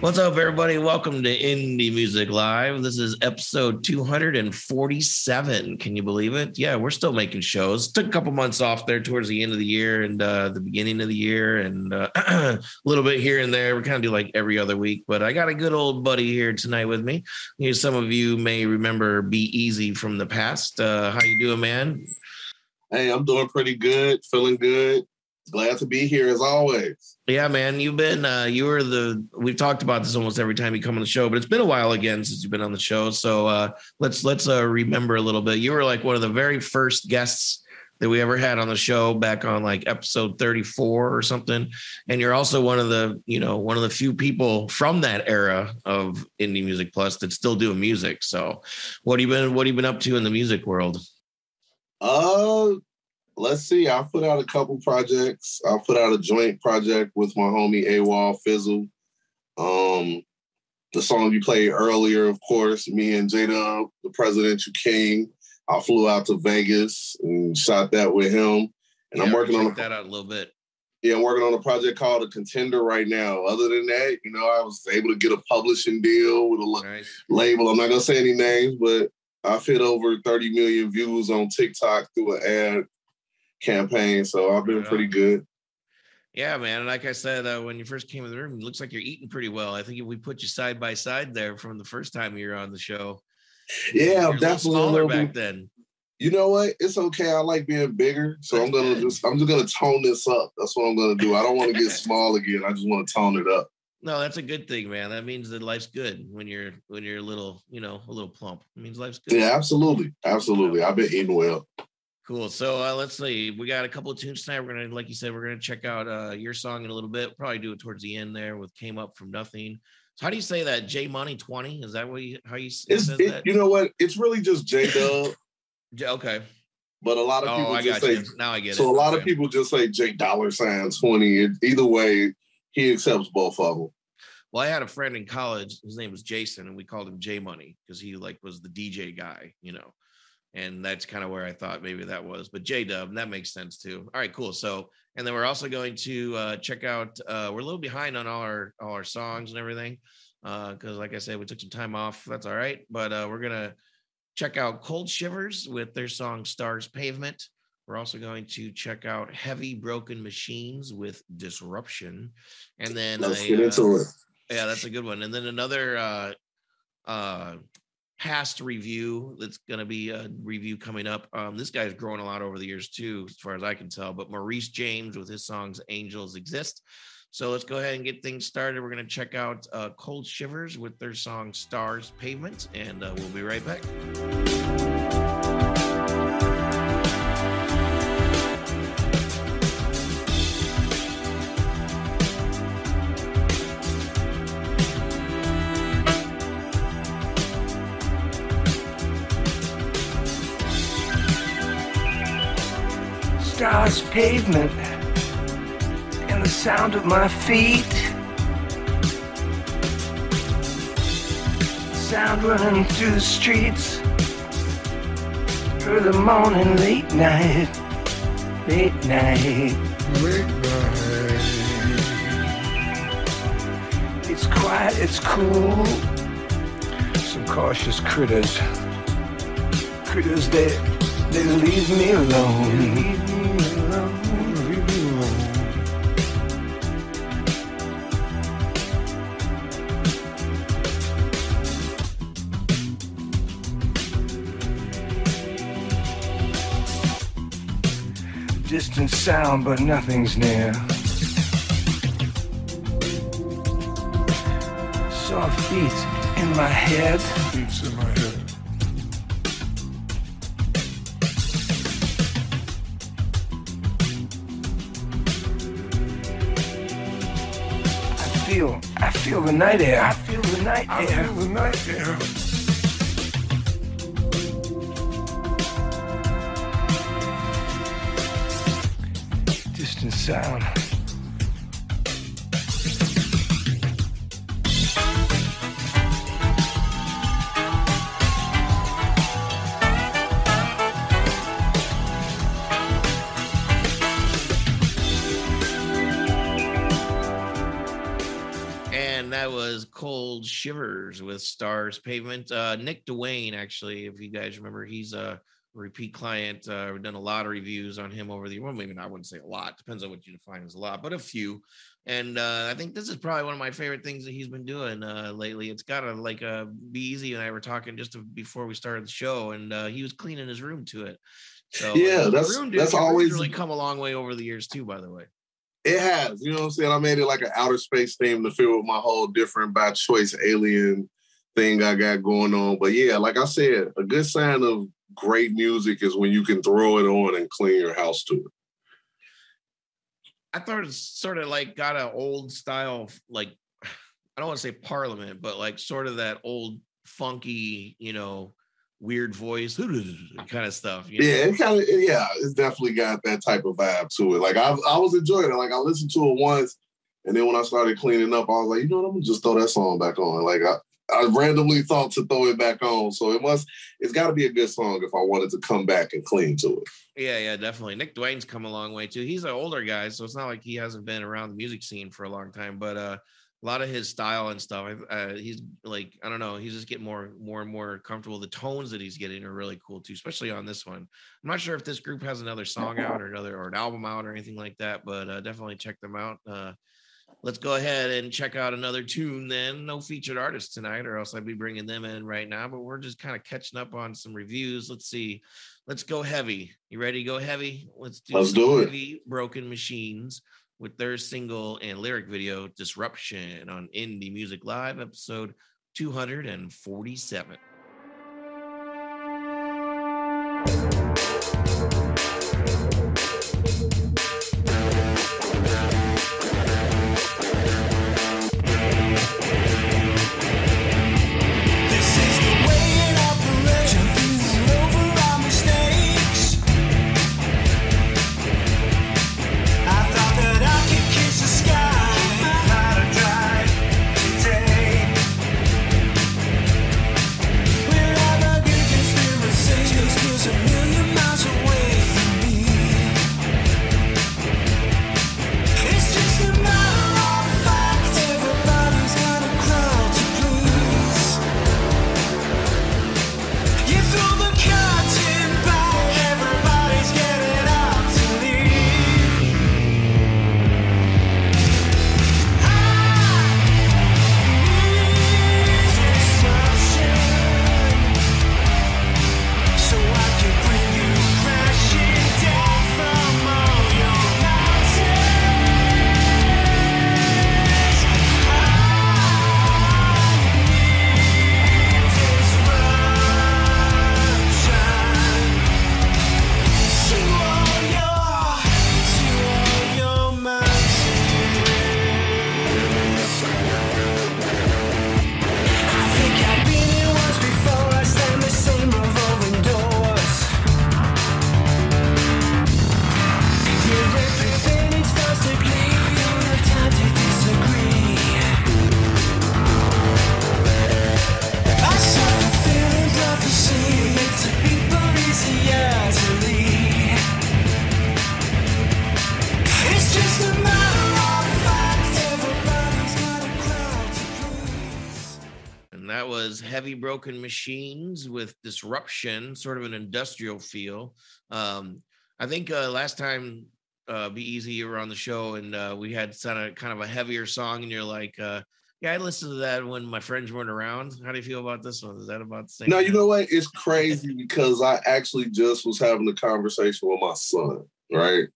What's up, everybody? Welcome to Indie Music Live. This is episode 247. Can you believe it? Yeah, we're still making shows. Took a couple months off there towards the end of the year and uh, the beginning of the year, and uh, a little bit here and there. We kind of do like every other week, but I got a good old buddy here tonight with me. You know, some of you may remember Be Easy from the past. Uh, how you doing, man? Hey, I'm doing pretty good, feeling good. Glad to be here as always. Yeah, man, you've been uh you were the we've talked about this almost every time you come on the show, but it's been a while again since you've been on the show. So uh let's let's uh remember a little bit. You were like one of the very first guests that we ever had on the show back on like episode 34 or something. And you're also one of the, you know, one of the few people from that era of Indie Music Plus that still doing music. So what have you been what have you been up to in the music world? Uh let's see. I put out a couple projects. I put out a joint project with my homie AWOL Fizzle. Um, the song you played earlier, of course, me and Jada, the Presidential King. I flew out to Vegas and shot that with him. And Yeah, I'm working on a, that out a little bit. yeah, I'm working on a project called A Contender right now. Other than that, you know, I was able to get a publishing deal with a Nice. label. I'm not gonna say any names, but I've hit over 30 million views on TikTok through an ad campaign. So I've been pretty good. Yeah, man. And like I said, uh, when you first came in the room, it looks like you're eating pretty well. I think if we put you side by side there from the first time you were on the show, Yeah, I'm a little definitely a little back then. You know what? It's okay. I like being bigger. So That's I'm gonna good. just I'm just gonna tone this up. That's what I'm gonna do. I don't want to get small again. I just want to tone it up. No, that's a good thing, man. That means that life's good when you're when you're a little, you know, a little plump. It means life's good. Yeah, absolutely. Absolutely. I've been eating well. Cool. So uh, let's see. We got a couple of tunes tonight. We're gonna, like you said, we're gonna check out uh, your song in a little bit. Probably do it towards the end there with "Came Up from Nothing." So how do you say that? J Money Twenty? Is that what you how you s- It's says it, that? you know what? It's really just J Dub, okay. but a lot of Oh, people I just got say you. Now I get it. so a lot of people just say J Dollar Sign 20. Either way, he accepts both of them. Well, I had a friend in college. His name was Jason, and we called him J Money because he like was the DJ guy, you know. And that's kind of where I thought maybe that was. But J Dub, that makes sense too. All right, cool. So, and then we're also going to uh, check out. Uh, we're a little behind on all our all our songs and everything because, like I said, we took some time off. That's all right. But uh, we're gonna check out Cold Shivers with their song "Stars Pavement." We're also going to check out Heavy Broken Machines with Disruption, and then Let's a, get uh, into it. yeah, that's a good one. And then another uh uh past review that's gonna be a review coming up. Um, this guy's grown a lot over the years too, as far as I can tell. But Maurice James with his songs Angels Exist. So let's go ahead and get things started. We're gonna check out uh Cold Shivers with their song Stars Pavement, and uh, we'll be right back. Pavement and the sound of my feet. Sound running through the streets. Early morning, late night, late night. It's quiet, it's cool. Some cautious critters. Critters that they leave me alone. Distant sound, but nothing's near. Soft beats in my head. beats in my head. I feel, I feel the night air. I feel the night I air. feel the night air. And that was Cold Shivers with Stars Pavement. Uh, Nick Dwayne, actually, if you guys remember, he's a repeat client. Uh, we've done a lot of reviews on him over the well, maybe not, I wouldn't say a lot. Depends on what you define as a lot, but a few. And uh, I think this is probably one of my favorite things that he's been doing uh, lately. It's got to like uh, be easy. And I were talking just before we started the show, and uh, he was cleaning his room to it. So Yeah, uh, that's- Maroon that's always- really come a long way over the years too. By the way. It has, you know what I'm saying? I made it like an outer space theme to fit with my whole different by choice alien thing I got going on. But yeah, like I said, a good sign of great music is when you can throw it on and clean your house to it. I thought it's sort of like got an old style, like I don't want to say parliament, but like sort of that old funky, you know, weird voice kind of stuff. You know? Yeah, it kind of yeah, it's definitely got that type of vibe to it. Like I I was enjoying it. Like I listened to it once, and then when I started cleaning up, I was like, you know what, I'm gonna just throw that song back on. Like I, I randomly thought to throw it back on. So it must it's gotta be a good song if I wanted to come back and cling to it. Yeah, yeah, definitely. Nick Dwayne's come a long way too. He's an older guy, so it's not like he hasn't been around the music scene for a long time. But uh, a lot of his style and stuff, uh, he's like, I don't know, he's just getting more, more and more comfortable. The tones that he's getting are really cool too, especially on this one. I'm not sure if this group has another song out or another or an album out or anything like that, but uh, definitely check them out. Uh, let's go ahead and check out another tune then. No featured artists tonight, or else I'd be bringing them in right now. But we're just kind of catching up on some reviews. Let's see. Let's go heavy. You ready to go heavy? Let's do, Let's do it. Broken Machines with their single and lyric video Disruption on Indie Music Live, episode 247. Broken Machines with Disruption, sort of an industrial feel. Um, I think uh, last time uh, Be Easy, you were on the show and uh, we had kind of, kind of a heavier song, and you're like, uh, yeah, I listened to that when my friends weren't around. How do you feel about this one? Is that about the same? No, you know what? It's crazy because I actually just was having a conversation with my son, right?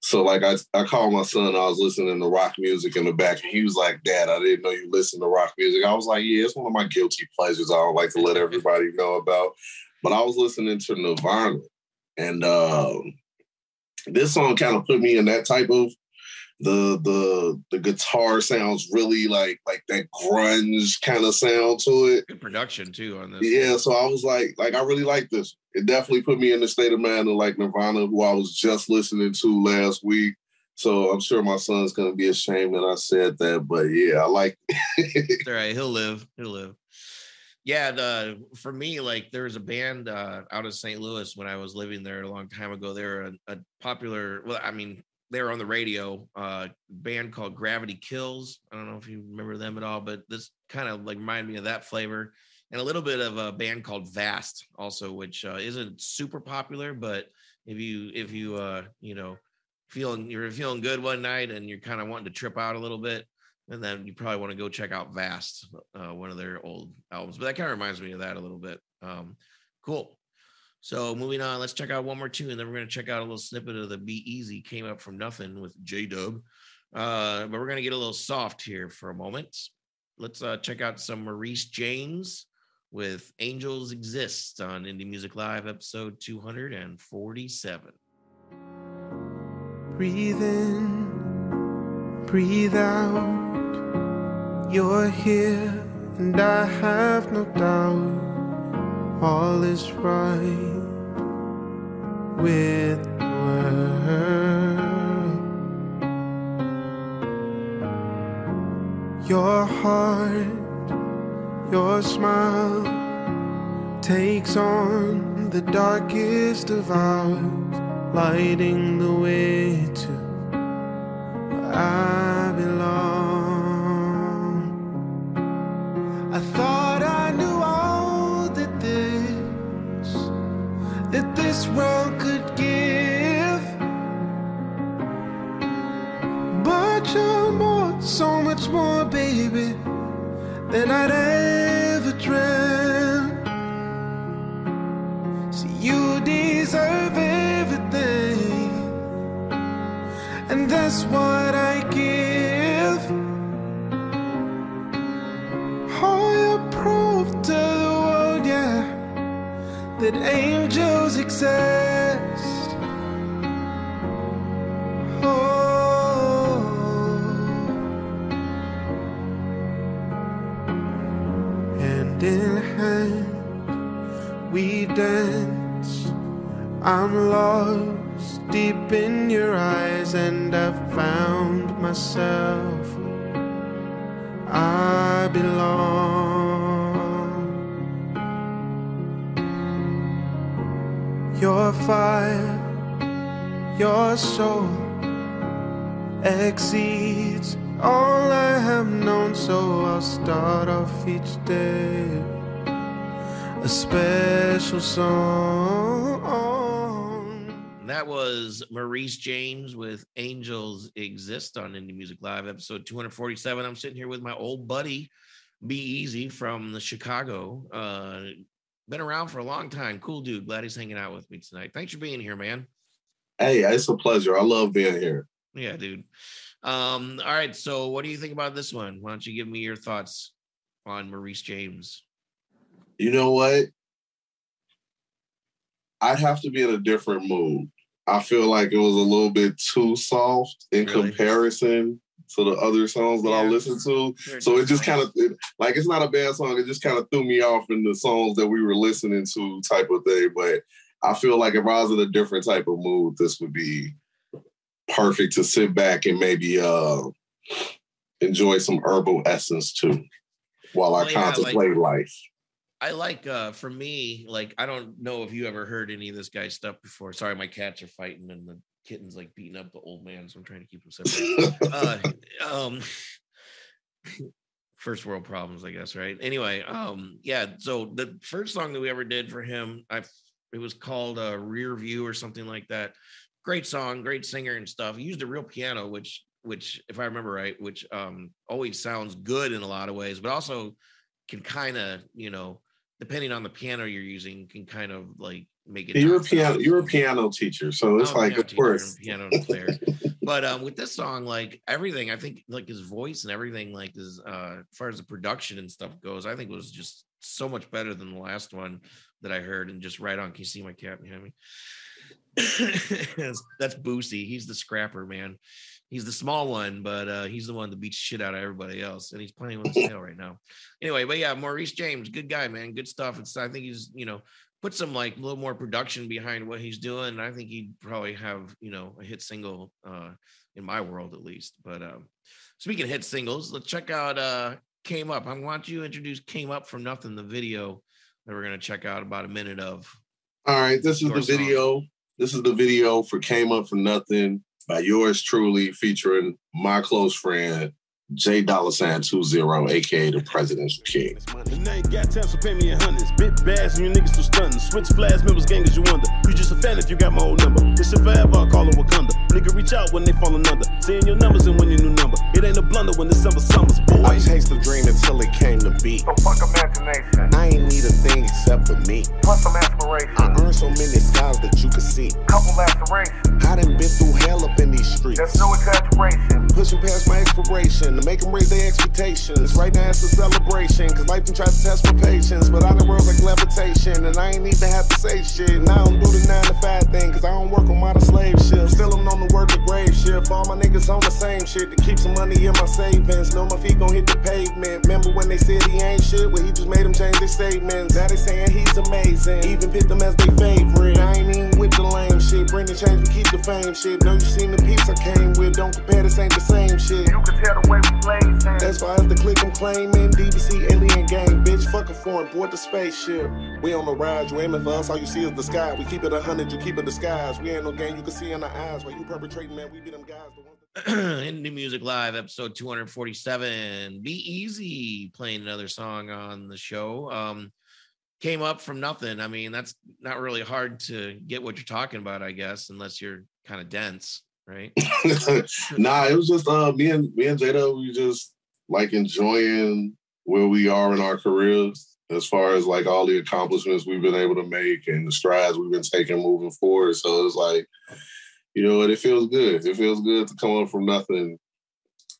So like I, I called my son, I was listening to rock music in the back, and he was like, Dad, I didn't know you listen to rock music. I was like, Yeah, it's one of my guilty pleasures I don't like to let everybody know about. But I was listening to Nirvana. And um, this song kind of put me in that type of the the the guitar sounds really like like that grunge kind of sound to it. Good production too on this. Yeah, so I was like, like I really like this. It definitely put me in the state of mind of like Nirvana, who I was just listening to last week. So I'm sure my son's gonna be ashamed that I said that, but yeah, I like. It's all right. He'll live. He'll live. Yeah, the for me, like there was a band uh, out of St. Louis when I was living there a long time ago. They're a, a popular. Well, I mean, they were on the radio. Uh, band called Gravity Kills. I don't know if you remember them at all, but this kind of like reminded me of that flavor, and a little bit of a band called Vast also, which uh, isn't super popular, but if you if you uh you know feeling you're feeling good one night and you're kind of wanting to trip out a little bit and then you probably want to go check out vast uh, one of their old albums but that kind of reminds me of that a little bit um cool so moving on let's check out one more tune and then we're going to check out a little snippet of the be easy came up from nothing with j-dub. Uh but we're going to get a little soft here for a moment. Let's uh check out some maurice james with angels exist on indie music live episode 247 Breathe in, breathe out. You're here, and I have no doubt all is right with the world. Your heart, your smile takes on the darkest of hours lighting the way to than I'd ever dreamt. See, you deserve everything, and that's what I give. Oh, you prove to the world, yeah, that angels exist. I'm lost deep in your eyes, and I've found myself. I belong. Your fire, your soul exceeds all I have known, so I'll start off each day a special song. That was Maurice James with Angels Exist on Indie Music Live, episode 247. I'm sitting here with my old buddy, Be Easy from the Chicago. Uh, been around for a long time. Cool dude. Glad he's hanging out with me tonight. Thanks for being here, man. Hey, it's a pleasure. I love being here. Yeah, dude. Um, all right. So, what do you think about this one? Why don't you give me your thoughts on Maurice James? You know what? I'd have to be in a different mood. I feel like it was a little bit too soft in Really? comparison to the other songs that I Yeah. listen to. Sure, So it just kind of like it's not a bad song. It just kind of threw me off in the songs that we were listening to, type of thing. But I feel like if I was in a different type of mood, this would be perfect to sit back and maybe uh enjoy some herbal essence too, while I Well, yeah, like- contemplate life. I like uh for me, like I don't know if you ever heard any of this guy's stuff before. Sorry, my cats are fighting and the kitten's like beating up the old man, so I'm trying to keep them separate. uh um first world problems, I guess, right? Anyway, um yeah, so the first song that we ever did for him, I it was called uh Rear View or something like that. Great song, great singer and stuff. He used a real piano, which which if I remember right, which um always sounds good in a lot of ways, but also can kind of, you know, depending on the piano you're using, can kind of like make it. You're a piano. You're a piano teacher, so it's I'm like, of course. piano player. but um, with this song, like everything, I think like his voice and everything, like his uh, as far as the production and stuff goes, I think was just so much better than the last one that I heard. And just right on, can you see my cat behind me? that's Boosie. He's the scrapper, man. He's the small one, but uh, he's the one that beats shit out of everybody else, and he's playing with his tail right now. Anyway, but yeah, Maurice James, good guy, man, good stuff. It's I think he's you know put some like a little more production behind what he's doing. And I think he'd probably have you know a hit single uh, in my world at least. But um, speaking of hit singles, let's check out uh, "Came Up." I want you to introduce "Came Up" from Nothing, the video that we're gonna check out about a minute of. All right, this is the song. video. This is the video for Came Up for Nothing. By yours truly, featuring my close friend, J Dollar Sign 20, aka the Presidential King. And got time, pay me hundreds. Bit bass you niggas still stunting. Switch flash, members, gang as you. You just a fan if you got my old number. This shit forever, I call it Wakanda. Nigga, reach out when they falling under. Seeing your numbers and win your new number. It ain't a blunder when December summers, boy. I chased the dream until it came to be. So fuck imagination. I ain't need a thing except for me. Plus some aspiration. I earned so many skies that you could see. Couple lacerations. I done been through hell up in these streets. That's no exaggeration. Pushing past my expiration to make them raise their expectations. Right now it's a celebration, cause life can try to test my patience. But I done world like levitation, and I ain't even have to say shit. And I don't do the 9 to 5 thing, cause I don't work on my slave ship. Still I'm on the word to grave shift. All my niggas on the same shit to keep some money in my savings. Know my feet gon' hit the pavement. Remember when they said he ain't shit? Well, he just made them change their statements. Now they saying he's amazing. Even picked him as their favorite. I ain't even with the lame shit. Bring the change, keep the fame shit. Know you seen the piece I came with. Don't compare, this ain't the same shit. You can tell the way we blazing. As far as the click I'm claiming, DBC alien gang, bitch, fuck a foreign, board the spaceship. We on the ride, you aiming for us, all you see is the sky. We keep it a hundred, you keep it disguised. We ain't no game you can see in our eyes. While you perpetrating, man, we be them guys. The ones that- Indie Music Live, episode 247. Be Easy playing another song on the show. Um, came up from nothing. I mean, that's not really hard to get what you're talking about, I guess, unless you're kind of dense, right? nah, it was just uh me and me and Jada, we just like enjoying where we are in our careers as far as like all the accomplishments we've been able to make and the strides we've been taking moving forward. So it's like, you know what, it feels good. It feels good to come up from nothing.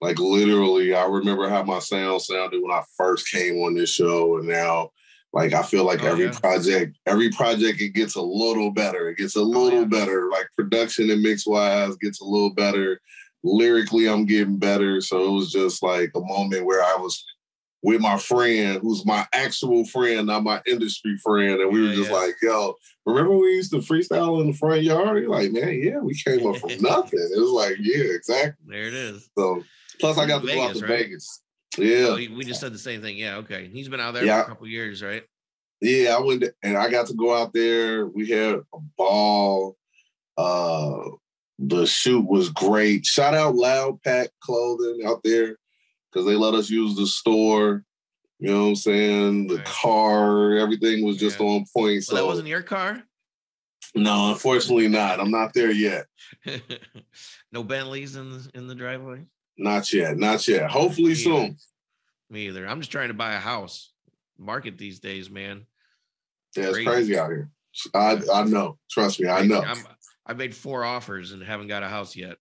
Like literally, I remember how my sound sounded when I first came on this show, and now like I feel like Oh, every yeah. project, every project it gets a little better. It gets a oh, little Oh, yeah. better. Like production and mix wise gets a little better. Lyrically, I'm getting better. So it was just like a moment where I was with my friend, who's my actual friend, not my industry friend, and we were just yeah. like, "Yo, remember we used to freestyle in the front yard?" You're like, "Man, yeah, we came up from nothing." It was like, "Yeah, exactly." There it is. So plus, I got to go out to right? Vegas. Yeah, Oh, we just said the same thing. Yeah, okay. He's been out there Yeah. for a couple years, right? Yeah, I went to- and I got to go out there. We had a ball. Uh the shoot was great. Shout out Loud Pack Clothing out there because they let us use the store. You know what I'm saying? The Right. car, everything was just Yeah. on point. So Well, that wasn't your car. no, unfortunately not. I'm not there yet. no Bentleys in the in the driveway. Not yet. Not yet. Hopefully Me soon. either. Me either. I'm just trying to buy a house. Market these days, man. Yeah, it's Crazy. crazy out here. I I know. Trust me, I know. I'm, I made four offers and haven't got a house yet.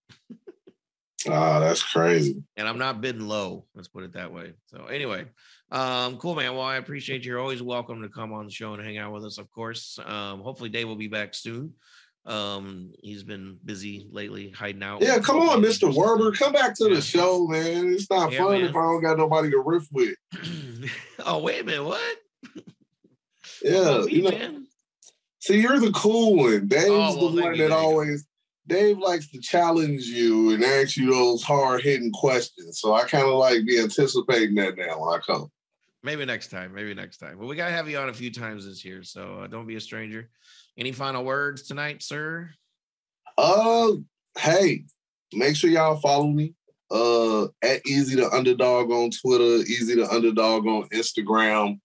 Ah, that's crazy. and I'm not bidding low. Let's put it that way. So anyway, um, cool man. Well, I appreciate you. You're always welcome to come on the show and hang out with us, of course. Um, hopefully Dave will be back soon. Um, he's been busy lately, hiding out. Yeah, come on, Mr. do Werber. Come back to Yeah. the show, man. It's not Yeah, fun man. if I don't got nobody to riff with. oh, wait a minute, what? Yeah, Oh, me, you know, man. see, you're the cool one. Dave's Oh, well, the one that always. Dave likes to challenge you and ask you those hard hitting questions. So I kind of like be anticipating that now when I come. Maybe next time. Maybe next time. But we gotta have you on a few times this year, so uh, don't be a stranger. Any final words tonight, sir? Uh, hey, make sure y'all follow me. Uh, at Easy the Underdog on Twitter, Easy the Underdog on Instagram,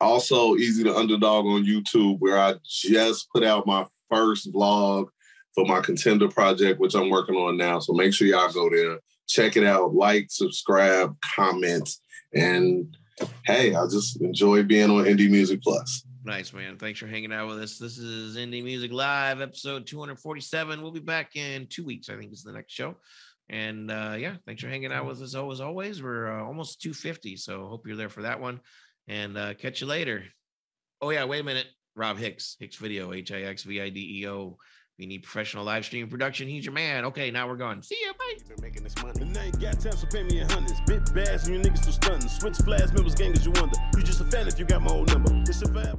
also Easy the Underdog on YouTube, where I just put out my first vlog for my contender project, which I'm working on now. So make sure y'all go there, check it out, like, subscribe, comment, and hey, I just enjoy being on Indie Music Plus. Nice, man. Thanks for hanging out with us. This is Indie Music Live, episode 247. We'll be back in two weeks, I think is the next show. And uh, yeah, thanks for hanging out with us as always. We're uh, almost 250, so hope you're there for that one. And uh, catch you later. Oh, yeah, wait a minute. Rob Hicks, Hix Video, H I X V I D E O. If you need professional live stream production, he's your man. Okay, now we're gone. See ya. Bye. Been making this money. And got time, so pay me hundreds. Bit bass and you niggas still. Switch flash, members, gang as you. You just a fan if you got my old number. Shit forever.